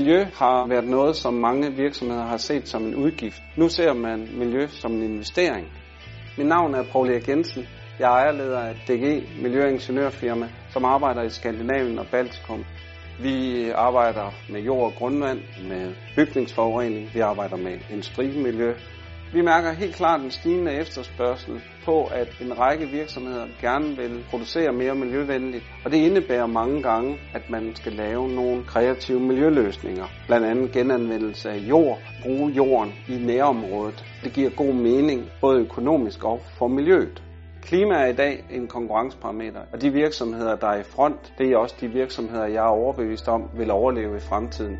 Miljø har været noget, som mange virksomheder har set som en udgift. Nu ser man miljø som en investering. Mit navn er Paul Erik Jensen. Jeg er ejerleder af DG Miljøingeniørfirma, som arbejder i Skandinavien og Baltikum. Vi arbejder med jord og grundvand, med bygningsforurening, vi arbejder med industrimiljø, vi mærker helt klart en stigende efterspørgsel på, at en række virksomheder gerne vil producere mere miljøvenligt, og det indebærer mange gange, at man skal lave nogle kreative miljøløsninger, blandt andet genanvendelse af jord, bruge jorden i nærområdet. Det giver god mening, både økonomisk og for miljøet. Klima er i dag en konkurrenceparameter, og de virksomheder, der er i front, det er også de virksomheder, jeg er overbevist om, vil overleve i fremtiden.